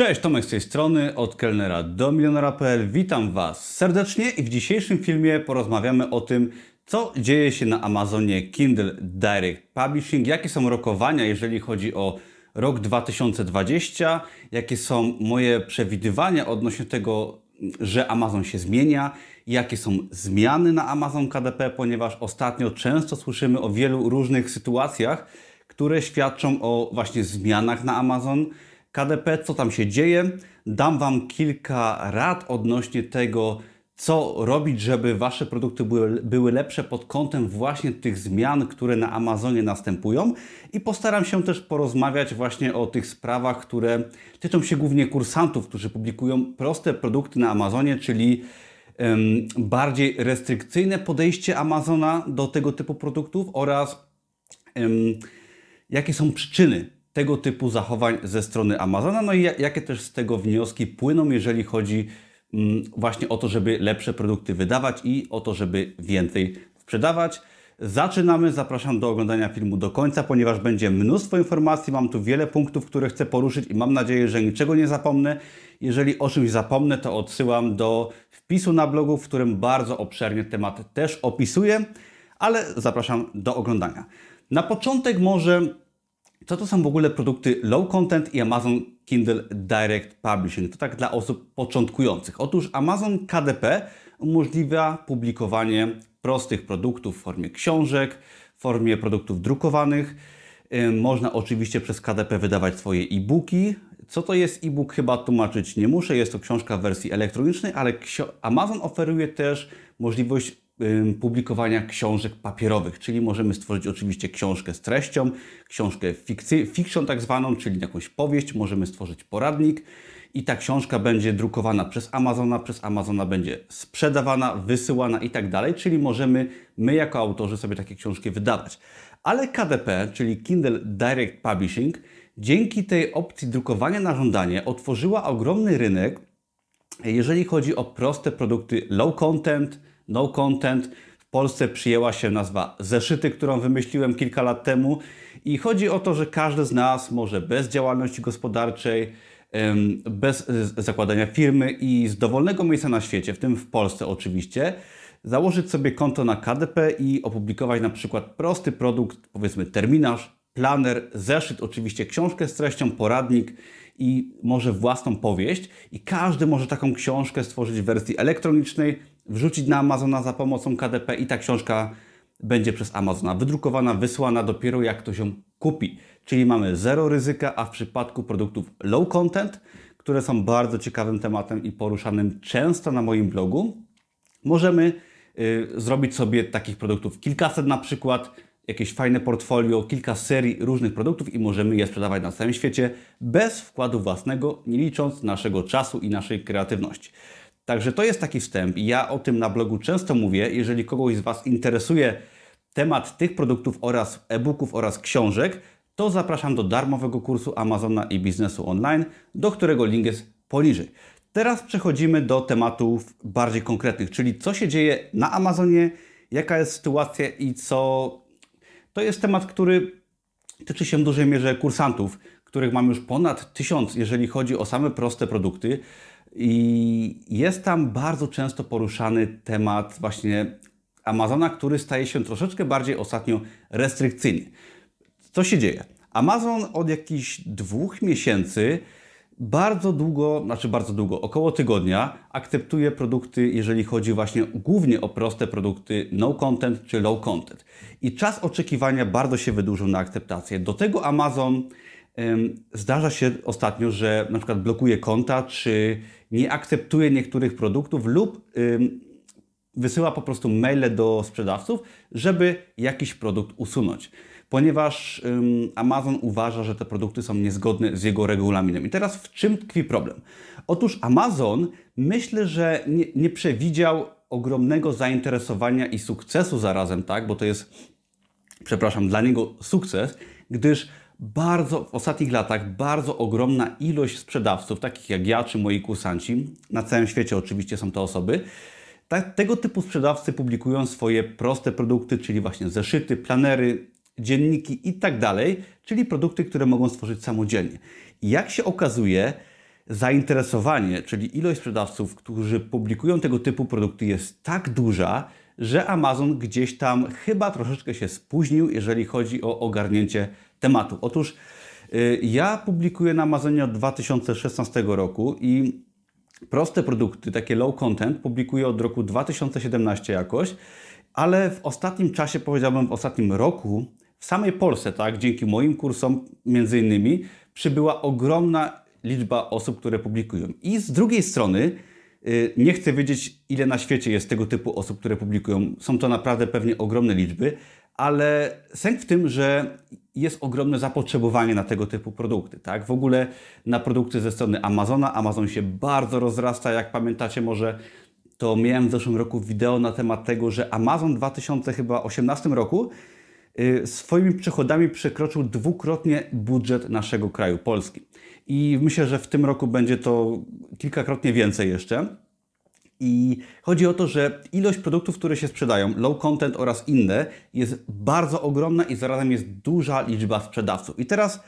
Cześć, Tomek z tej strony, od kelnera do milionera.pl. Witam Was serdecznie i w dzisiejszym filmie porozmawiamy o tym, co dzieje się na Amazonie Kindle Direct Publishing, jakie są rokowania, jeżeli chodzi o rok 2020, jakie są moje przewidywania odnośnie tego, że Amazon się zmienia, jakie są zmiany na Amazon KDP, ponieważ ostatnio często słyszymy o wielu różnych sytuacjach, które świadczą o właśnie zmianach na Amazon KDP, co tam się dzieje. Dam Wam kilka rad odnośnie tego, co robić, żeby Wasze produkty były, były lepsze pod kątem właśnie tych zmian, które na Amazonie następują. I postaram się też porozmawiać właśnie o tych sprawach, które tyczą się głównie kursantów, którzy publikują proste produkty na Amazonie, czyli um, bardziej restrykcyjne podejście Amazona do tego typu produktów oraz um, jakie są przyczyny tego typu zachowań ze strony Amazona, no i jakie też z tego wnioski płyną, jeżeli chodzi mm, właśnie o to, żeby lepsze produkty wydawać i o to, żeby więcej sprzedawać. Zaczynamy, zapraszam do oglądania filmu do końca, ponieważ będzie mnóstwo informacji, mam tu wiele punktów, które chcę poruszyć i mam nadzieję, że niczego nie zapomnę. Jeżeli o czymś zapomnę, to odsyłam do wpisu na blogu, w którym bardzo obszernie temat też opisuję, ale zapraszam do oglądania. Na początek może co to są w ogóle produkty low content i Amazon Kindle Direct Publishing? To tak dla osób początkujących. Otóż Amazon KDP umożliwia publikowanie prostych produktów w formie książek, w formie produktów drukowanych. Można oczywiście przez KDP wydawać swoje e-booki. Co to jest e-book chyba tłumaczyć nie muszę, jest to książka w wersji elektronicznej, ale Amazon oferuje też możliwość publikowania książek papierowych, czyli możemy stworzyć oczywiście książkę z treścią, książkę fikcji, fiction tak zwaną, czyli jakąś powieść, możemy stworzyć poradnik i ta książka będzie drukowana przez Amazona, przez Amazona będzie sprzedawana, wysyłana i tak dalej, czyli możemy my jako autorzy sobie takie książki wydawać. Ale KDP, czyli Kindle Direct Publishing, dzięki tej opcji drukowania na żądanie otworzyła ogromny rynek, jeżeli chodzi o proste produkty low content, no content. W Polsce przyjęła się nazwa zeszyty, którą wymyśliłem kilka lat temu. I chodzi o to, że każdy z nas może bez działalności gospodarczej, bez zakładania firmy i z dowolnego miejsca na świecie, w tym w Polsce oczywiście, założyć sobie konto na KDP i opublikować na przykład prosty produkt, powiedzmy terminarz, planer, zeszyt, oczywiście książkę z treścią, poradnik i może własną powieść. I każdy może taką książkę stworzyć w wersji elektronicznej, wrzucić na Amazona za pomocą KDP i ta książka będzie przez Amazona wydrukowana, wysłana dopiero jak ktoś ją kupi. Czyli mamy zero ryzyka, a w przypadku produktów low content, które są bardzo ciekawym tematem i poruszanym często na moim blogu, możemy y, zrobić sobie takich produktów kilkaset na przykład, jakieś fajne portfolio, kilka serii różnych produktów i możemy je sprzedawać na całym świecie bez wkładu własnego, nie licząc naszego czasu i naszej kreatywności. Także to jest taki wstęp ja o tym na blogu często mówię. Jeżeli kogoś z Was interesuje temat tych produktów oraz e-booków oraz książek, to zapraszam do darmowego kursu Amazona i biznesu online, do którego link jest poniżej. Teraz przechodzimy do tematów bardziej konkretnych, czyli co się dzieje na Amazonie, jaka jest sytuacja i co. To jest temat, który tyczy się w dużej mierze kursantów, których mam już ponad tysiąc, jeżeli chodzi o same proste produkty. I jest tam bardzo często poruszany temat właśnie Amazona, który staje się troszeczkę bardziej ostatnio restrykcyjny. Co się dzieje? Amazon od jakichś dwóch miesięcy bardzo długo, znaczy bardzo długo, około tygodnia akceptuje produkty, jeżeli chodzi właśnie głównie o proste produkty no content czy low content. I czas oczekiwania bardzo się wydłużył na akceptację. Do tego Amazon Zdarza się ostatnio, że na przykład blokuje konta, czy nie akceptuje niektórych produktów lub wysyła po prostu maile do sprzedawców, żeby jakiś produkt usunąć. Ponieważ Amazon uważa, że te produkty są niezgodne z jego regulaminem. I teraz w czym tkwi problem? Otóż Amazon myślę, że nie, nie przewidział ogromnego zainteresowania i sukcesu zarazem, tak? Bo to jest, przepraszam, dla niego sukces, gdyż bardzo w ostatnich latach bardzo ogromna ilość sprzedawców, takich jak ja czy moi kursanci, na całym świecie oczywiście są to osoby, tak, tego typu sprzedawcy publikują swoje proste produkty, czyli właśnie zeszyty, planery, dzienniki i tak dalej, czyli produkty, które mogą stworzyć samodzielnie. Jak się okazuje, zainteresowanie, czyli ilość sprzedawców, którzy publikują tego typu produkty jest tak duża, że Amazon gdzieś tam chyba troszeczkę się spóźnił, jeżeli chodzi o ogarnięcie tematu. Otóż yy, ja publikuję na Amazonie od 2016 roku i proste produkty, takie low content, publikuję od roku 2017 jakoś, ale w ostatnim czasie, powiedziałbym w ostatnim roku, w samej Polsce, tak, dzięki moim kursom między innymi, przybyła ogromna liczba osób, które publikują. I z drugiej strony, y, nie chcę wiedzieć, ile na świecie jest tego typu osób, które publikują. Są to naprawdę pewnie ogromne liczby, ale sęk w tym, że jest ogromne zapotrzebowanie na tego typu produkty. Tak? W ogóle na produkty ze strony Amazona. Amazon się bardzo rozrasta. Jak pamiętacie, może to miałem w zeszłym roku wideo na temat tego, że Amazon w 2018 roku swoimi przychodami przekroczył dwukrotnie budżet naszego kraju, Polski. I myślę, że w tym roku będzie to kilkakrotnie więcej jeszcze. I chodzi o to, że ilość produktów, które się sprzedają, low content oraz inne, jest bardzo ogromna i zarazem jest duża liczba sprzedawców. I teraz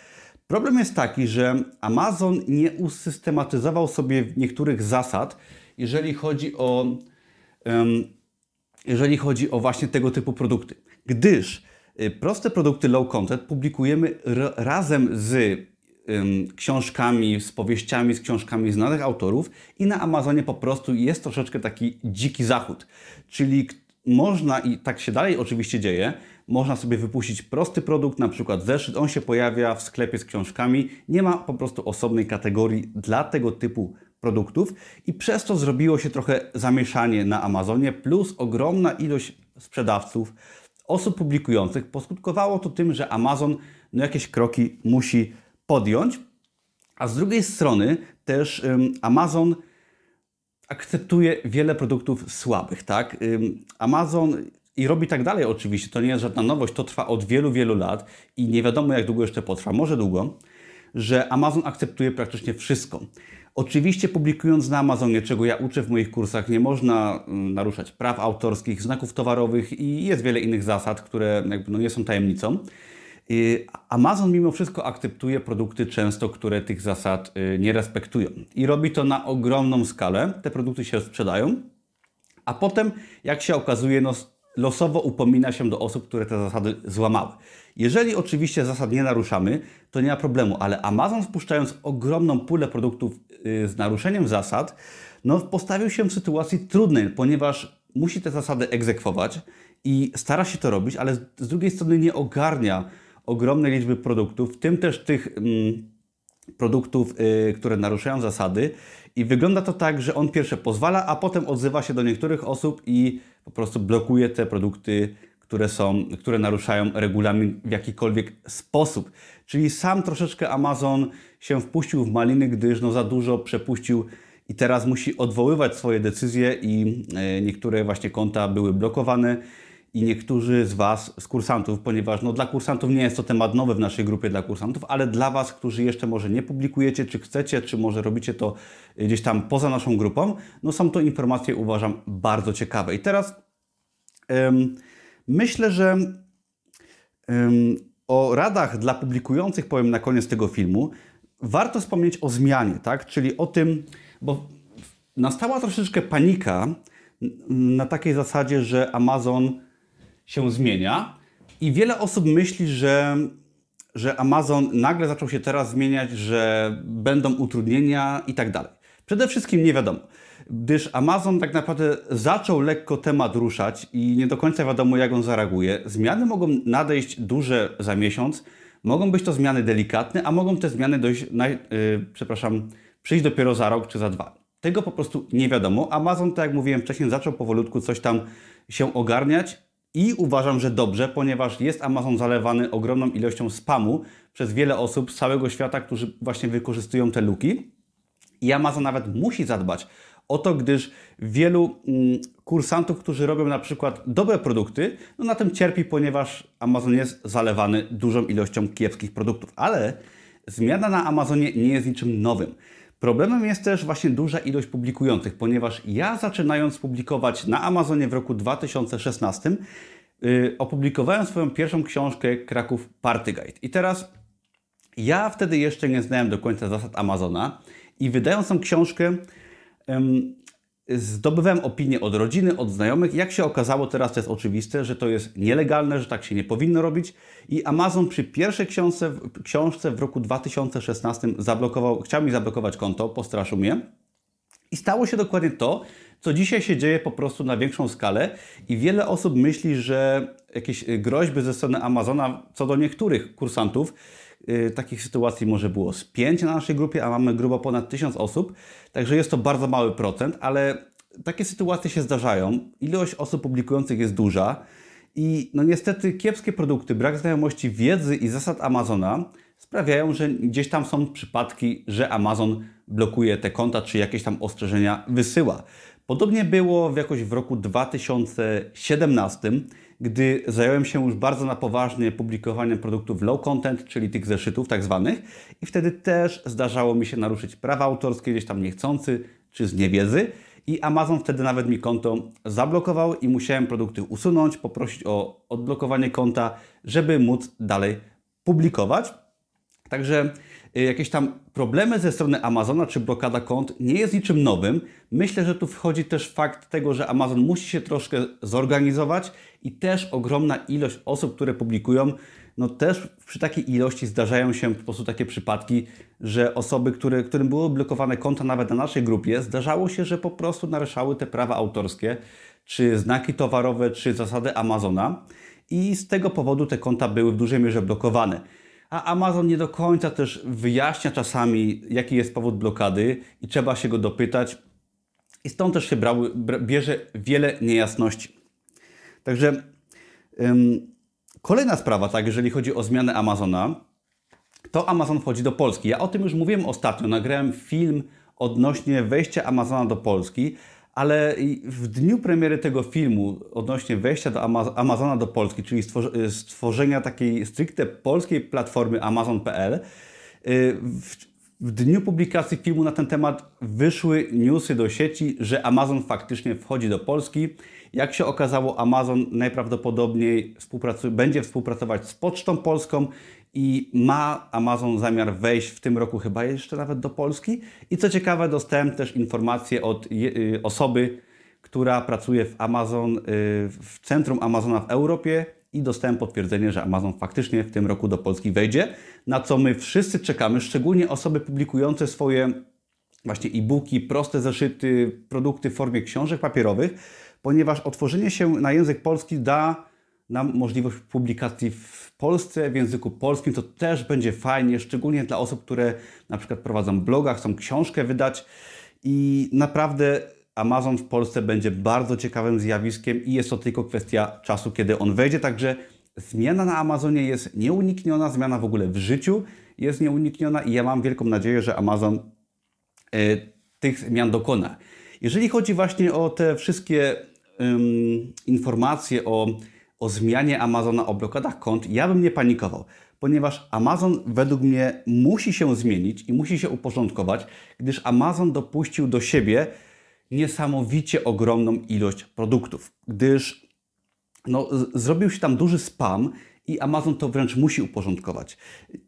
problem jest taki, że Amazon nie usystematyzował sobie niektórych zasad, jeżeli chodzi o, um, jeżeli chodzi o właśnie tego typu produkty. Gdyż y, proste produkty low content publikujemy razem z książkami, z powieściami, z książkami znanych autorów i na Amazonie po prostu jest troszeczkę taki dziki zachód. Czyli można, i tak się dalej oczywiście dzieje, można sobie wypuścić prosty produkt, na przykład zeszyt, on się pojawia w sklepie z książkami, nie ma po prostu osobnej kategorii dla tego typu produktów i przez to zrobiło się trochę zamieszanie na Amazonie, plus ogromna ilość sprzedawców, osób publikujących. Poskutkowało to tym, że Amazon no, jakieś kroki musi podjąć, a z drugiej strony też Amazon akceptuje wiele produktów słabych, tak? Amazon i robi tak dalej oczywiście, to nie jest żadna nowość, to trwa od wielu, wielu lat i nie wiadomo jak długo jeszcze potrwa, może długo, że Amazon akceptuje praktycznie wszystko. Oczywiście publikując na Amazonie, czego ja uczę w moich kursach, nie można naruszać praw autorskich, znaków towarowych i jest wiele innych zasad, które jakby no nie są tajemnicą. Amazon mimo wszystko akceptuje produkty często, które tych zasad y, nie respektują. I robi to na ogromną skalę. Te produkty się sprzedają, a potem, jak się okazuje, no, losowo upomina się do osób, które te zasady złamały. Jeżeli oczywiście zasad nie naruszamy, to nie ma problemu, ale Amazon wpuszczając ogromną pulę produktów y, z naruszeniem zasad, no, postawił się w sytuacji trudnej, ponieważ musi te zasady egzekwować i stara się to robić, ale z drugiej strony nie ogarnia ogromnej liczby produktów, w tym też tych mm, produktów, y, które naruszają zasady. I wygląda to tak, że on pierwsze pozwala, a potem odzywa się do niektórych osób i po prostu blokuje te produkty, które są, które naruszają regulamin w jakikolwiek sposób. Czyli sam troszeczkę Amazon się wpuścił w maliny, gdyż no za dużo przepuścił i teraz musi odwoływać swoje decyzje i y, niektóre właśnie konta były blokowane i niektórzy z Was, z kursantów, ponieważ no, dla kursantów nie jest to temat nowy w naszej grupie dla kursantów, ale dla Was, którzy jeszcze może nie publikujecie, czy chcecie, czy może robicie to gdzieś tam poza naszą grupą, no są to informacje, uważam, bardzo ciekawe. I teraz myślę, że ym, o radach dla publikujących powiem na koniec tego filmu. Warto wspomnieć o zmianie, tak? Czyli o tym, bo nastała troszeczkę panika na takiej zasadzie, że Amazon się zmienia i wiele osób myśli, że, że Amazon nagle zaczął się teraz zmieniać, że będą utrudnienia i tak dalej. Przede wszystkim nie wiadomo, gdyż Amazon tak naprawdę zaczął lekko temat ruszać i nie do końca wiadomo, jak on zareaguje. Zmiany mogą nadejść duże za miesiąc, mogą być to zmiany delikatne, a mogą te zmiany dojść, na, yy, przepraszam, przyjść dopiero za rok czy za dwa. Tego po prostu nie wiadomo. Amazon, tak jak mówiłem wcześniej, zaczął powolutku coś tam się ogarniać i uważam, że dobrze, ponieważ jest Amazon zalewany ogromną ilością spamu przez wiele osób z całego świata, którzy właśnie wykorzystują te luki. I Amazon nawet musi zadbać o to, gdyż wielu mm, kursantów, którzy robią na przykład dobre produkty, no na tym cierpi, ponieważ Amazon jest zalewany dużą ilością kiepskich produktów. Ale zmiana na Amazonie nie jest niczym nowym. Problemem jest też właśnie duża ilość publikujących, ponieważ ja zaczynając publikować na Amazonie w roku 2016 yy, opublikowałem swoją pierwszą książkę Kraków Party Guide. I teraz ja wtedy jeszcze nie znałem do końca zasad Amazona I wydając tą książkę, zdobywałem opinie od rodziny, od znajomych. Jak się okazało, teraz to jest oczywiste, że to jest nielegalne, że tak się nie powinno robić. I Amazon przy pierwszej książce, książce w roku 2016 zablokował, chciał mi zablokować konto, postraszył mnie. I stało się dokładnie to, co dzisiaj się dzieje po prostu na większą skalę i wiele osób myśli, że jakieś groźby ze strony Amazona co do niektórych kursantów, takich sytuacji może było z 5 na naszej grupie, a mamy grubo ponad 1000 osób, także jest to bardzo mały procent, ale takie sytuacje się zdarzają. Ilość osób publikujących jest duża i no niestety kiepskie produkty, brak znajomości wiedzy i zasad Amazona sprawiają, że gdzieś tam są przypadki, że Amazon blokuje te konta, czy jakieś tam ostrzeżenia wysyła. Podobnie było jakoś w roku 2017, gdy zająłem się już bardzo na poważnie publikowaniem produktów low content, czyli tych zeszytów tak zwanych i wtedy też zdarzało mi się naruszyć prawa autorskie gdzieś tam niechcący, czy z niewiedzy i Amazon wtedy nawet mi konto zablokował i musiałem produkty usunąć, poprosić o odblokowanie konta, żeby móc dalej publikować. Także jakieś tam problemy ze strony Amazona czy blokada kont nie jest niczym nowym. Myślę, że tu wchodzi też fakt tego, że Amazon musi się troszkę zorganizować i też ogromna ilość osób, które publikują, no też przy takiej ilości zdarzają się po prostu takie przypadki, że osoby, które, którym były blokowane konta nawet na naszej grupie, zdarzało się, że po prostu naruszały te prawa autorskie, czy znaki towarowe, czy zasady Amazona i z tego powodu te konta były w dużej mierze blokowane a Amazon nie do końca też wyjaśnia czasami, jaki jest powód blokady i trzeba się go dopytać. I stąd też się brały, bierze wiele niejasności. Także ym, kolejna sprawa, tak, jeżeli chodzi o zmianę Amazona, to Amazon wchodzi do Polski. Ja o tym już mówiłem ostatnio, nagrałem film odnośnie wejścia Amazona do Polski, ale w dniu premiery tego filmu odnośnie wejścia do Amazona do Polski, czyli stworzenia takiej stricte polskiej platformy Amazon.pl, y, w dniu publikacji filmu na ten temat wyszły newsy do sieci, że Amazon faktycznie wchodzi do Polski. Jak się okazało, Amazon najprawdopodobniej będzie współpracować z Pocztą Polską i ma Amazon zamiar wejść w tym roku chyba jeszcze nawet do Polski. I co ciekawe, dostałem też informację od y, osoby, która pracuje w Amazon, y, w centrum Amazona w Europie i dostałem potwierdzenie, że Amazon faktycznie w tym roku do Polski wejdzie, na co my wszyscy czekamy, szczególnie osoby publikujące swoje właśnie e-booki, proste zeszyty, produkty w formie książek papierowych, ponieważ otworzenie się na język polski da nam możliwość publikacji w Polsce, w języku polskim, to też będzie fajnie, szczególnie dla osób, które na przykład prowadzą bloga, chcą książkę wydać i naprawdę Amazon w Polsce będzie bardzo ciekawym zjawiskiem i jest to tylko kwestia czasu, kiedy on wejdzie, także zmiana na Amazonie jest nieunikniona, zmiana w ogóle w życiu jest nieunikniona i ja mam wielką nadzieję, że Amazon y, tych zmian dokona. Jeżeli chodzi właśnie o te wszystkie informacje o o zmianie Amazona, o blokadach kont, ja bym nie panikował, ponieważ Amazon według mnie musi się zmienić i musi się uporządkować, gdyż Amazon dopuścił do siebie niesamowicie ogromną ilość produktów, gdyż no, zrobił się tam duży spam i Amazon to wręcz musi uporządkować.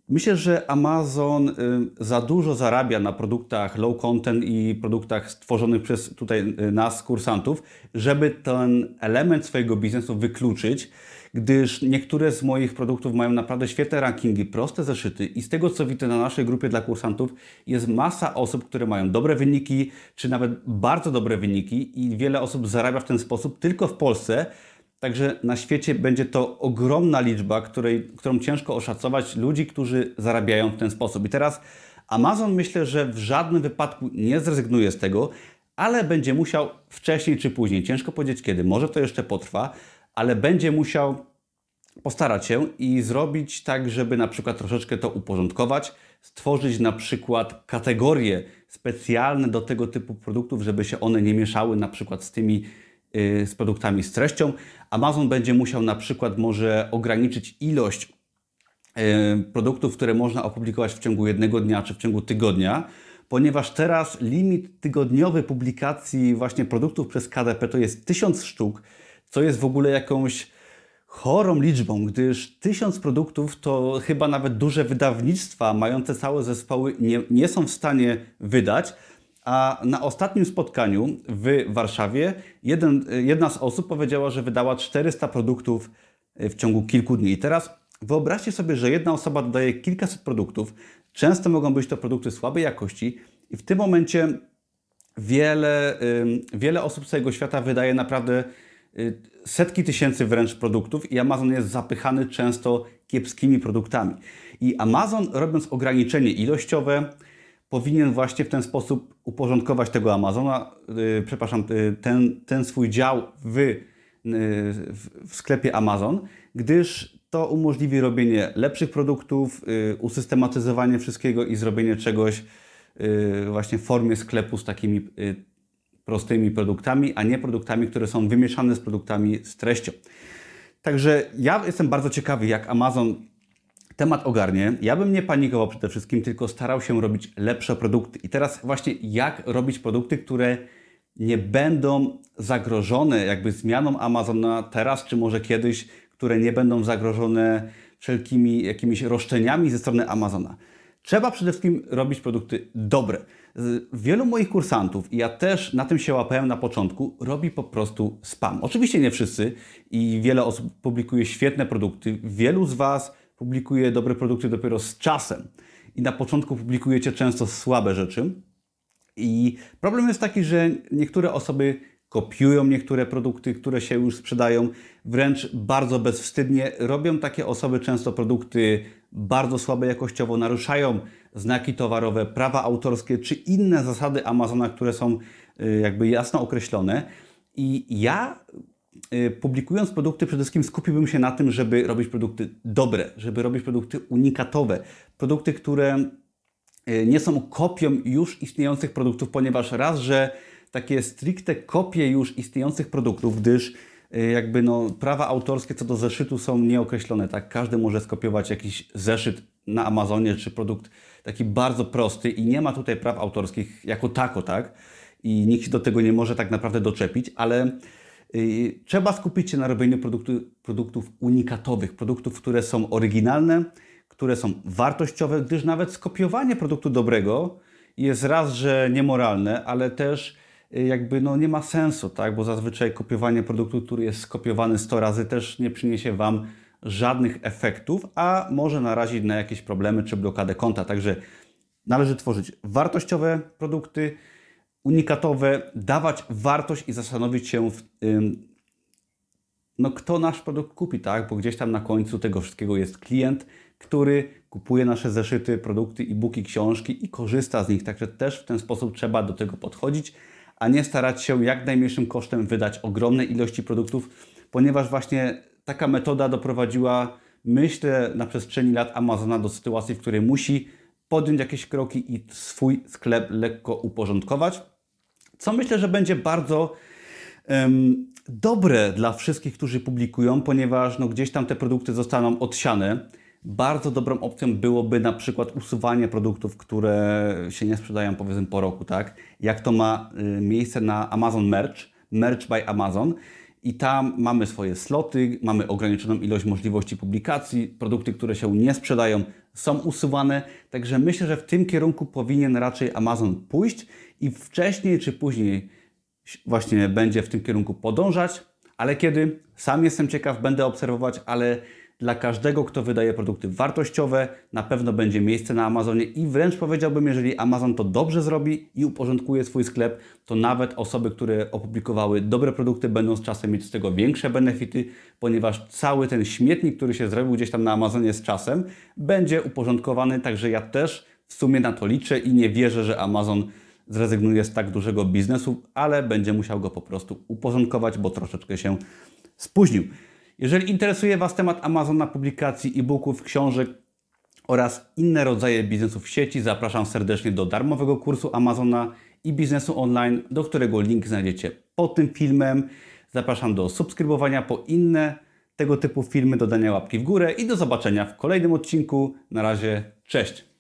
Myślę, że Amazon y, za dużo zarabia na produktach low content i produktach stworzonych przez tutaj y, nas, kursantów, żeby ten element swojego biznesu wykluczyć, gdyż niektóre z moich produktów mają naprawdę świetne rankingi, proste zeszyty i z tego co widzę na naszej grupie dla kursantów jest masa osób, które mają dobre wyniki, czy nawet bardzo dobre wyniki i wiele osób zarabia w ten sposób tylko w Polsce, Także na świecie będzie to ogromna liczba, której, którą ciężko oszacować ludzi, którzy zarabiają w ten sposób. I teraz Amazon myślę, że w żadnym wypadku nie zrezygnuje z tego, ale będzie musiał wcześniej czy później, ciężko powiedzieć kiedy, może to jeszcze potrwa, ale będzie musiał postarać się i zrobić tak, żeby na przykład troszeczkę to uporządkować, stworzyć na przykład kategorie specjalne do tego typu produktów, żeby się one nie mieszały na przykład z tymi z produktami z treścią. Amazon będzie musiał na przykład może ograniczyć ilość y, produktów, które można opublikować w ciągu jednego dnia czy w ciągu tygodnia, ponieważ teraz limit tygodniowy publikacji właśnie produktów przez KDP to jest 1000 sztuk, co jest w ogóle jakąś chorą liczbą, gdyż tysiąc produktów to chyba nawet duże wydawnictwa mające całe zespoły nie, nie są w stanie wydać. A na ostatnim spotkaniu w Warszawie jeden, jedna z osób powiedziała, że wydała 400 produktów w ciągu kilku dni. I teraz wyobraźcie sobie, że jedna osoba dodaje kilkaset produktów. Często mogą być to produkty słabej jakości, i w tym momencie wiele, wiele osób z całego świata wydaje naprawdę y, setki tysięcy wręcz produktów i Amazon jest zapychany często kiepskimi produktami. I Amazon, robiąc ograniczenie ilościowe, powinien właśnie w ten sposób uporządkować tego Amazona, yy, przepraszam, yy, ten, ten swój dział w, yy, w sklepie Amazon, gdyż to umożliwi robienie lepszych produktów, y, usystematyzowanie wszystkiego i zrobienie czegoś y, właśnie w formie sklepu z takimi y, prostymi produktami, a nie produktami, które są wymieszane z produktami z treścią. Także ja jestem bardzo ciekawy, jak Amazon temat ogarnie. Ja bym nie panikował przede wszystkim, tylko starał się robić lepsze produkty. I teraz właśnie jak robić produkty, które nie będą zagrożone jakby zmianą Amazona teraz, czy może kiedyś, które nie będą zagrożone wszelkimi jakimiś roszczeniami ze strony Amazona. Trzeba przede wszystkim robić produkty dobre. Wielu moich kursantów, i ja też na tym się łapałem na początku, robi po prostu spam. Oczywiście nie wszyscy i wiele osób publikuje świetne produkty. Wielu z Was publikuje dobre produkty dopiero z czasem i na początku publikujecie często słabe rzeczy. I problem jest taki, że niektóre osoby kopiują niektóre produkty, które się już sprzedają, wręcz bardzo bezwstydnie. Robią takie osoby często produkty bardzo słabe jakościowo, naruszają znaki towarowe, prawa autorskie czy inne zasady Amazona, które są y, jakby jasno określone. I ja publikując produkty, przede wszystkim skupiłbym się na tym, żeby robić produkty dobre, żeby robić produkty unikatowe, produkty, które y, nie są kopią już istniejących produktów, ponieważ raz, że takie stricte kopie już istniejących produktów, gdyż jakby no, prawa autorskie co do zeszytu są nieokreślone. Tak? Każdy może skopiować jakiś zeszyt na Amazonie, czy produkt taki bardzo prosty i nie ma tutaj praw autorskich jako tako, tak? I nikt się do tego nie może tak naprawdę doczepić, ale trzeba skupić się na robieniu produktu, produktów unikatowych, produktów, które są oryginalne, które są wartościowe, gdyż nawet skopiowanie produktu dobrego jest raz, że niemoralne, ale też y, jakby no, nie ma sensu, tak? bo zazwyczaj kopiowanie produktu, który jest skopiowany 100 razy też nie przyniesie Wam żadnych efektów, a może narazić na jakieś problemy czy blokadę konta. Także należy tworzyć wartościowe produkty, unikatowe, dawać wartość i zastanowić się, w, no, kto nasz produkt kupi, tak? Bo gdzieś tam na końcu tego wszystkiego jest klient, który kupuje nasze zeszyty, produkty, e-booki, książki i korzysta z nich. Także też w ten sposób trzeba do tego podchodzić, a nie starać się jak najmniejszym kosztem wydać ogromne ilości produktów, ponieważ właśnie taka metoda doprowadziła, myślę, na przestrzeni lat Amazona do sytuacji, w której musi podjąć jakieś kroki i swój sklep lekko uporządkować. Co myślę, że będzie bardzo um, dobre dla wszystkich, którzy publikują, ponieważ no, gdzieś tam te produkty zostaną odsiane. Bardzo dobrą opcją byłoby na przykład usuwanie produktów, które się nie sprzedają powiedzmy po roku, tak? Jak to ma y, miejsce na Amazon Merch, Merch by Amazon i tam mamy swoje sloty, mamy ograniczoną ilość możliwości publikacji, produkty, które się nie sprzedają, są usuwane. Także myślę, że w tym kierunku powinien raczej Amazon pójść i wcześniej czy później właśnie będzie w tym kierunku podążać. Ale kiedy? Sam jestem ciekaw, będę obserwować, ale dla każdego, kto wydaje produkty wartościowe, na pewno będzie miejsce na Amazonie i wręcz powiedziałbym, jeżeli Amazon to dobrze zrobi i uporządkuje swój sklep, to nawet osoby, które opublikowały dobre produkty, będą z czasem mieć z tego większe benefity, ponieważ cały ten śmietnik, który się zrobił gdzieś tam na Amazonie z czasem, będzie uporządkowany, także ja też w sumie na to liczę i nie wierzę, że Amazon zrezygnuje z tak dużego biznesu, ale będzie musiał go po prostu uporządkować, bo troszeczkę się spóźnił. Jeżeli interesuje Was temat Amazona, publikacji, e-booków, książek oraz inne rodzaje biznesów w sieci, zapraszam serdecznie do darmowego kursu Amazona i biznesu online, do którego link znajdziecie pod tym filmem. Zapraszam do subskrybowania po inne tego typu filmy, dodania łapki w górę i do zobaczenia w kolejnym odcinku. Na razie, cześć!